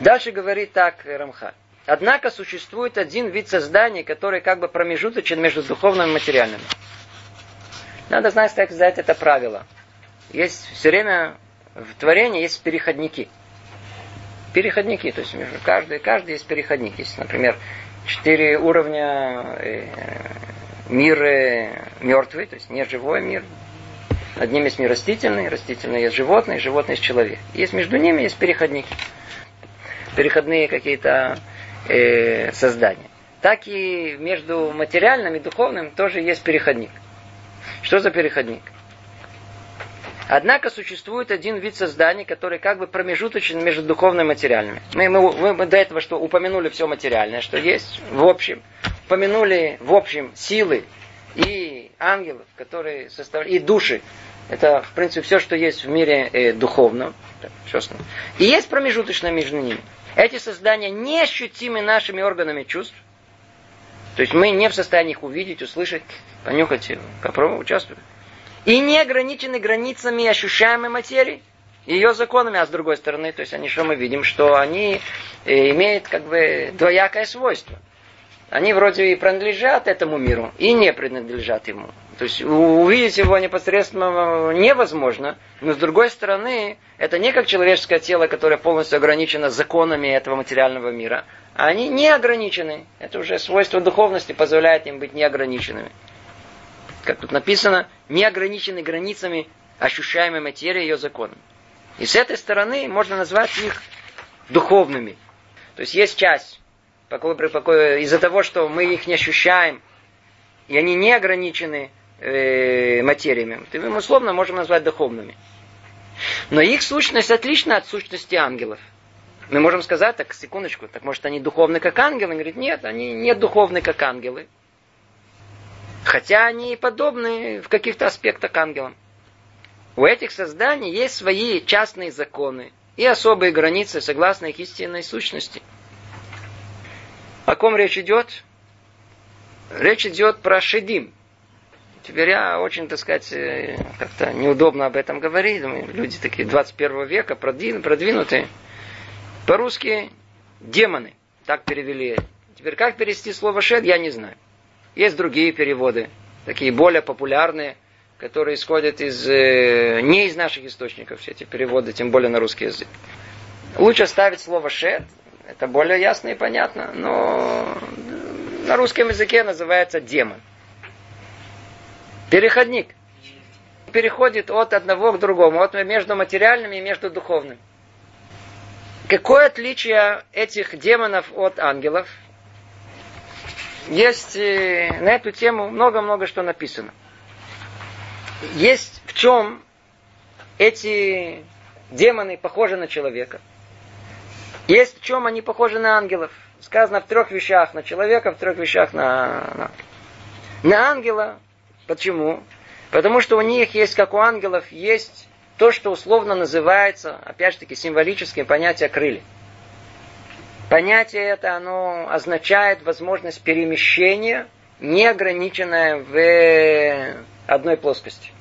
Дальше говорит так Рамха. Однако существует один вид создания, который как бы промежуточен между духовным и материальным. Надо знать, как сказать это правило. Есть все время в творении есть переходники. Переходники, то есть между каждый, каждый есть переходник. Есть, например, четыре уровня э, мир э, мертвый, то есть не живой мир. Над ним есть мир растительный, растительный есть животное, животное есть человек. Есть между ними есть переходники. Переходные какие-то э, создания. Так и между материальным и духовным тоже есть переходник. Что за переходник? Однако существует один вид создания, который как бы промежуточен между духовным и материальным. Мы, мы, мы до этого что упомянули все материальное, что есть в общем. Упомянули в общем силы и ангелов, которые составляют, и души. Это, в принципе, все, что есть в мире э, духовном. И есть промежуточное между ними. Эти создания не ощутимы нашими органами чувств. То есть мы не в состоянии их увидеть, услышать, понюхать, попробовать, участвовать и не ограничены границами ощущаемой материи, ее законами, а с другой стороны, то есть они что мы видим, что они э, имеют как бы двоякое свойство. Они вроде и принадлежат этому миру, и не принадлежат ему. То есть увидеть его непосредственно невозможно, но с другой стороны, это не как человеческое тело, которое полностью ограничено законами этого материального мира, они не ограничены. Это уже свойство духовности позволяет им быть неограниченными как тут написано, не ограничены границами ощущаемой материи и ее законом. И с этой стороны можно назвать их духовными. То есть есть часть из-за того, что мы их не ощущаем, и они не ограничены э, материями, то мы условно можем назвать духовными. Но их сущность отлична от сущности ангелов. Мы можем сказать, так, секундочку, так может они духовны как ангелы? Он говорит, нет, они не духовны как ангелы. Хотя они подобны в каких-то аспектах ангелам. У этих созданий есть свои частные законы и особые границы согласно их истинной сущности. О ком речь идет? Речь идет про шедим. Теперь я очень, так сказать, э, как-то неудобно об этом говорить. Люди такие 21 века, продвинутые. По-русски демоны. Так перевели. Теперь как перевести слово шед, я не знаю. Есть другие переводы, такие более популярные, которые исходят из, э, не из наших источников, все эти переводы, тем более на русский язык. Лучше оставить слово шед, это более ясно и понятно, но на русском языке называется демон. Переходник. Переходит от одного к другому, от между материальным и между духовным. Какое отличие этих демонов от ангелов? Есть э, на эту тему много-много что написано. Есть в чем эти демоны похожи на человека. Есть в чем они похожи на ангелов. Сказано в трех вещах на человека, в трех вещах на, на, на ангела. Почему? Потому что у них есть, как у ангелов, есть то, что условно называется, опять же таки, символическим понятие крылья. Понятие это, оно означает возможность перемещения, не ограниченное в одной плоскости.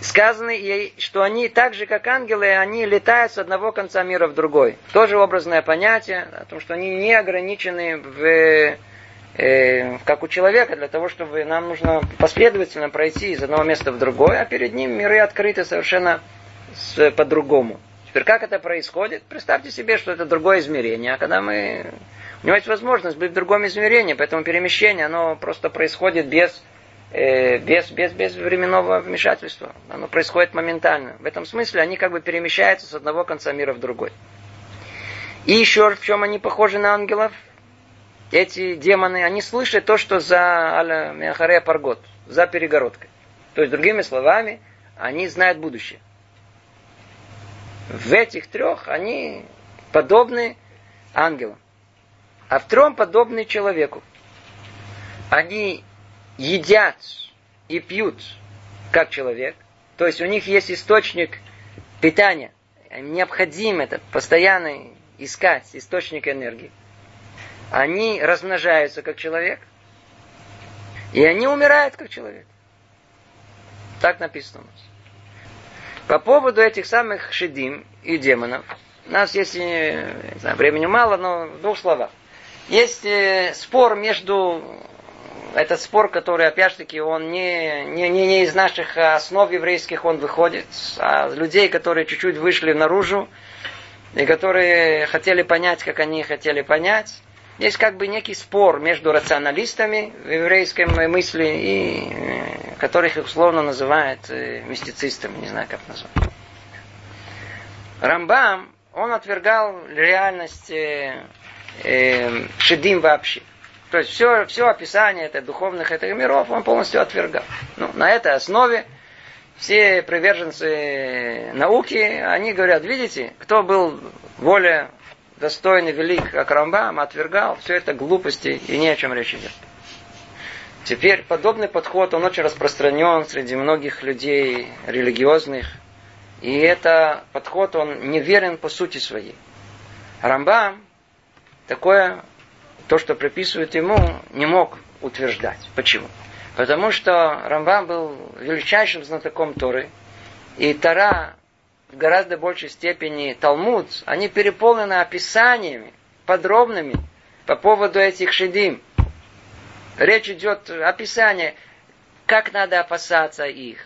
Сказано ей, что они так же, как ангелы, они летают с одного конца мира в другой. Тоже образное понятие, о том, что они не ограничены в э, как у человека, для того, чтобы нам нужно последовательно пройти из одного места в другое, а перед ним миры открыты совершенно по-другому. Теперь как это происходит? Представьте себе, что это другое измерение, а когда мы... У него есть возможность быть в другом измерении, поэтому перемещение, оно просто происходит без, э, без, без, без временного вмешательства. Оно происходит моментально. В этом смысле они как бы перемещаются с одного конца мира в другой. И еще в чем они похожи на ангелов? эти демоны, они слышат то, что за аля Мехарея Паргот, за перегородкой. То есть, другими словами, они знают будущее. В этих трех они подобны ангелам. А в трем подобны человеку. Они едят и пьют, как человек. То есть у них есть источник питания. Им необходимо это постоянно искать источник энергии они размножаются как человек, и они умирают как человек. Так написано у нас. По поводу этих самых шедим и демонов, у нас есть, не знаю, времени мало, но в двух словах. Есть э, спор между этот спор, который, опять же таки, он не, не, не, не из наших основ еврейских он выходит, а людей, которые чуть-чуть вышли наружу, и которые хотели понять, как они хотели понять. Есть как бы некий спор между рационалистами в еврейской мысли, и, э, которых условно называют э, мистицистами, не знаю как назвать. Рамбам, он отвергал реальность э, э, шедим вообще. То есть все, все описание это, духовных этих миров он полностью отвергал. Ну, на этой основе все приверженцы науки, они говорят, видите, кто был более достойный, велик, как Рамбам, отвергал, все это глупости и ни о чем речь идет. Теперь подобный подход, он очень распространен среди многих людей религиозных. И это подход, он неверен по сути своей. Рамбам такое, то, что приписывают ему, не мог утверждать. Почему? Потому что Рамбам был величайшим знатоком Торы. И Тора в гораздо большей степени Талмуд, они переполнены описаниями подробными по поводу этих шедим. Речь идет описание, как надо опасаться их,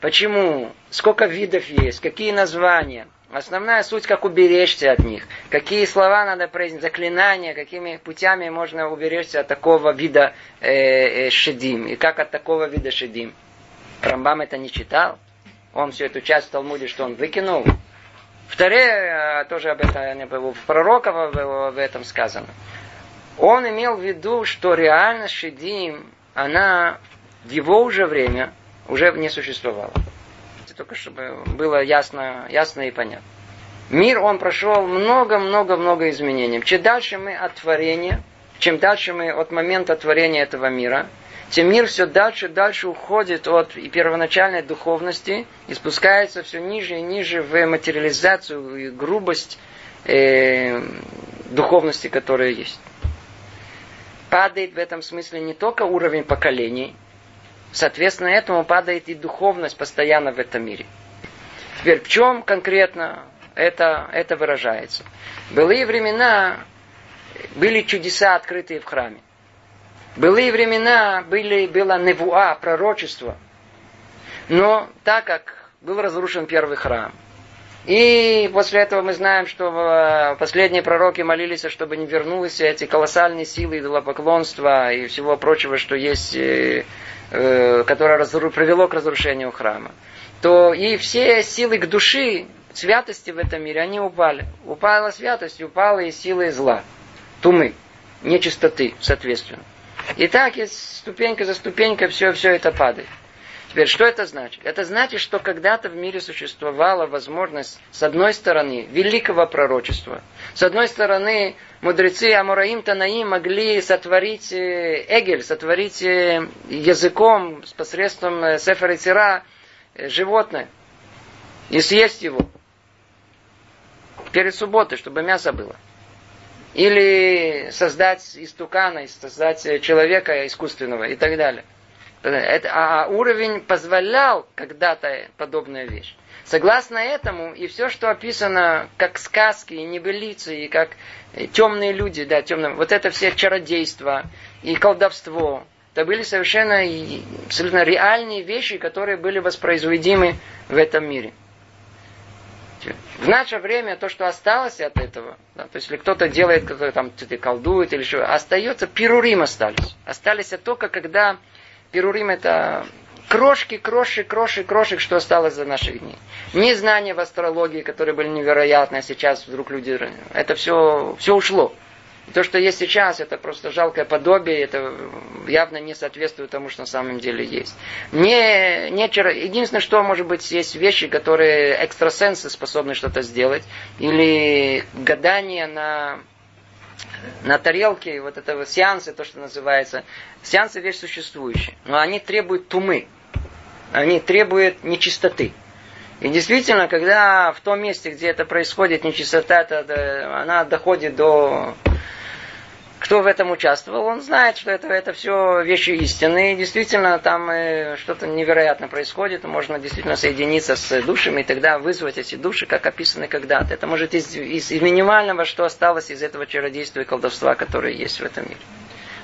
почему, сколько видов есть, какие названия. Основная суть, как уберечься от них, какие слова надо произнести, заклинания, какими путями можно уберечься от такого вида э, э, шедим, и как от такого вида шедим. Рамбам это не читал. Он всю эту часть в Талмуде, что он выкинул. В Таре тоже об этом, в пророков об этом сказано. Он имел в виду, что реальность Шедим, она в его уже время уже не существовала. Только чтобы было ясно, ясно и понятно. Мир, он прошел много-много-много изменений. Чем дальше мы от творения, чем дальше мы от момента творения этого мира, тем мир все дальше и дальше уходит от и первоначальной духовности и спускается все ниже и ниже в материализацию и грубость э, духовности, которая есть. Падает в этом смысле не только уровень поколений, соответственно этому падает и духовность постоянно в этом мире. Теперь в чем конкретно это, это выражается? В былые времена были чудеса, открытые в храме. Былые времена были, было невуа, пророчество. Но так как был разрушен первый храм, и после этого мы знаем, что э, последние пророки молились, чтобы не вернулись эти колоссальные силы идолопоклонства и всего прочего, что есть, э, э, которое привело к разрушению храма. То и все силы к души, святости в этом мире, они упали. Упала святость, упала и силы зла, тумы, нечистоты, соответственно. И так, ступенька за ступенькой, все, все это падает. Теперь, что это значит? Это значит, что когда-то в мире существовала возможность, с одной стороны, великого пророчества. С одной стороны, мудрецы Амураим Танаим могли сотворить э, Эгель, сотворить э, языком с посредством э, Сефера Тира животное и съесть его перед субботой, чтобы мясо было. Или создать истукана, создать человека искусственного и так далее. Это, а уровень позволял когда-то подобная вещь. Согласно этому, и все, что описано как сказки, и небылицы, и как темные люди, да, темные, вот это все чародейство и колдовство, это были совершенно, абсолютно реальные вещи, которые были воспроизводимы в этом мире. В наше время то, что осталось от этого, да, то есть если кто-то делает, кто-то там колдует или что, остается, пирурим остались. Остались только когда Перурим это крошки, крошек, крошек, крошек, что осталось за наших дней. Не знания в астрологии, которые были невероятны, а сейчас вдруг люди... Это все, все ушло. То, что есть сейчас, это просто жалкое подобие, это явно не соответствует тому, что на самом деле есть. Не, не, единственное, что может быть, есть вещи, которые экстрасенсы способны что-то сделать, или гадание на на тарелке, вот это сеансы, то, что называется, сеансы вещь существующая, но они требуют тумы, они требуют нечистоты. И действительно, когда в том месте, где это происходит, нечистота, это, она доходит до кто в этом участвовал, он знает, что это, это все вещи истинные. И действительно, там э, что-то невероятно происходит. Можно действительно соединиться с душами и тогда вызвать эти души, как описаны когда-то. Это может из, из, из минимального, что осталось из этого чародейства и колдовства, которое есть в этом мире.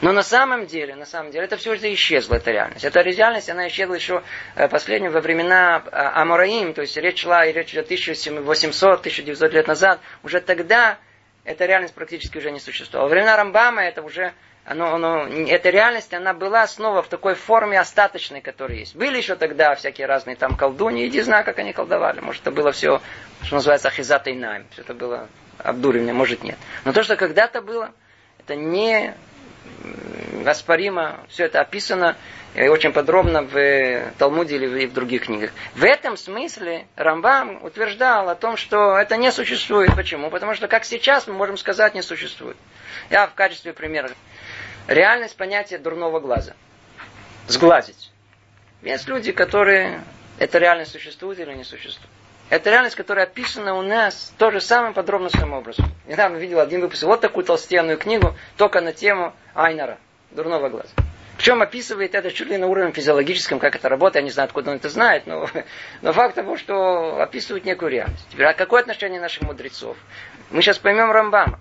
Но на самом деле, на самом деле, это все уже исчезло, эта реальность. Эта реальность, она исчезла еще э, последнюю во времена э, Амураим, то есть речь шла и речь 1800-1900 лет назад. Уже тогда эта реальность практически уже не существовала. Во времена Рамбама это уже, оно, оно, эта реальность, она была снова в такой форме остаточной, которая есть. Были еще тогда всякие разные там колдуни, иди знай, как они колдовали. Может, это было все, что называется, ахизата и найм. Все это было обдуривание, может, нет. Но то, что когда-то было, это не воспаримо, все это описано и очень подробно в Талмуде или в других книгах. В этом смысле Рамбам утверждал о том, что это не существует. Почему? Потому что, как сейчас, мы можем сказать, не существует. Я в качестве примера. Реальность понятия дурного глаза. Сглазить. Есть люди, которые... Это реальность существует или не существует. Это реальность, которая описана у нас тоже самым подробным образом. Недавно видел один выпуск, вот такую толстенную книгу, только на тему Айнара, дурного глаза. Причем описывает это чуть ли на уровне физиологическом, как это работает, я не знаю, откуда он это знает, но, но факт того, что описывает некую реальность. Теперь, а какое отношение наших мудрецов? Мы сейчас поймем Рамбама.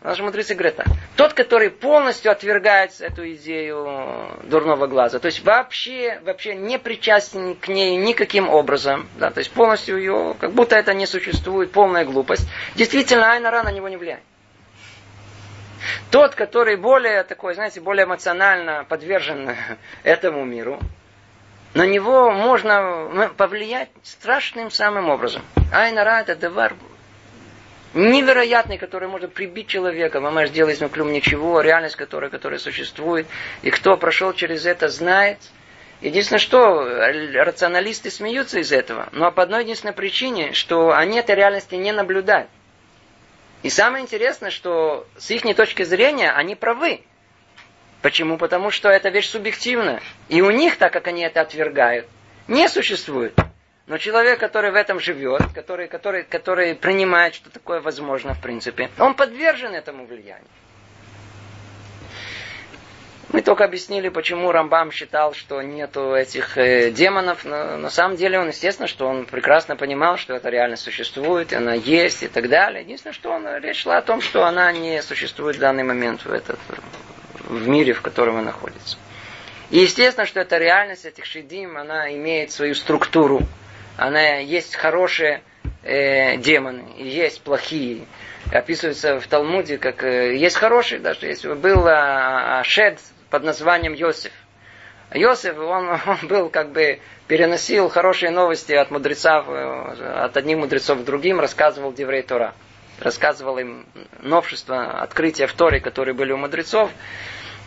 Наши мудрецы говорят так. Тот, который полностью отвергает эту идею дурного глаза, то есть вообще, вообще не причастен к ней никаким образом, да, то есть полностью ее, как будто это не существует, полная глупость, действительно Айнара на него не влияет. Тот, который более такой, знаете, более эмоционально подвержен этому миру, на него можно повлиять страшным самым образом. Айнара это давар невероятный, который может прибить человека. Мама делает из клюм ничего, реальность, которая, которая существует. И кто прошел через это, знает. Единственное, что рационалисты смеются из этого, но по одной единственной причине, что они этой реальности не наблюдают. И самое интересное, что с их точки зрения они правы. Почему? Потому что эта вещь субъективна. И у них, так как они это отвергают, не существует. Но человек, который в этом живет, который, который, который принимает, что такое возможно в принципе, он подвержен этому влиянию. Мы только объяснили, почему Рамбам считал, что нету этих э, демонов. Но на самом деле он, естественно, что он прекрасно понимал, что эта реальность существует, она есть и так далее. Единственное, что он, речь шла о том, что она не существует в данный момент в, этот, в мире, в котором он находится. И естественно, что эта реальность этих шедим, она имеет свою структуру. Она есть хорошие э, демоны, есть плохие. Описывается в Талмуде, как э, есть хорошие даже. Есть, был э, Шед, под названием Йосиф. Йосиф, он, он был как бы переносил хорошие новости от мудрецов, э, от одних мудрецов к другим, рассказывал Деврей Тора. Рассказывал им новшества, открытия в Торе, которые были у мудрецов.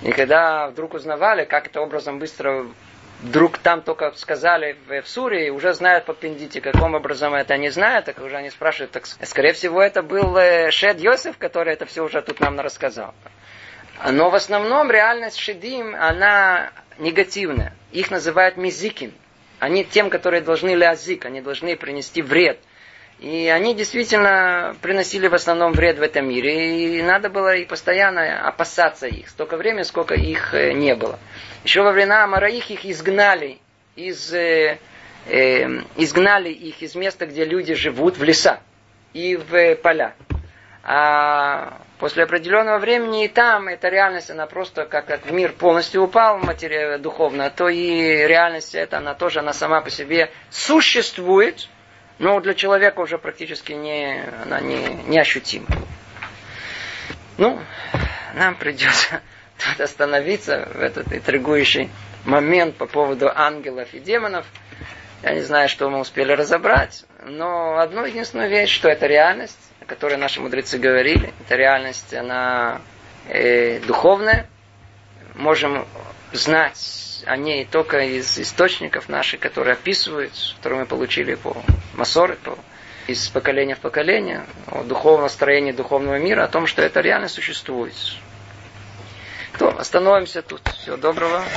И когда вдруг узнавали, как это образом быстро вдруг там только сказали в, в Сурии, уже знают по Пендите, каким образом это не знают, так уже они спрашивают, так скорее всего это был э, Шед Йосиф, который это все уже тут нам рассказал. Но в основном реальность шедим, она негативная. Их называют мизиким. Они тем, которые должны лязик, они должны принести вред. И они действительно приносили в основном вред в этом мире. И надо было и постоянно опасаться их. Столько времени, сколько их э, не было. Еще во времена Амараих их изгнали из, э, э, изгнали их из места, где люди живут, в леса и в поля. А после определенного времени и там эта реальность, она просто как, как в мир полностью упал материя духовно, то и реальность эта, она тоже, она сама по себе существует, но для человека уже практически не, она не, не ощутима. Ну, нам придется тут остановиться в этот интригующий момент по поводу ангелов и демонов. Я не знаю, что мы успели разобрать, но одну единственную вещь, что это реальность, о которой наши мудрецы говорили. Это реальность, она э, духовная. Можем знать о ней только из источников наших, которые описывают, которые мы получили по Масоре, по, из поколения в поколение, о духовном строении духовного мира, о том, что это реально существует. То, остановимся тут. Всего доброго.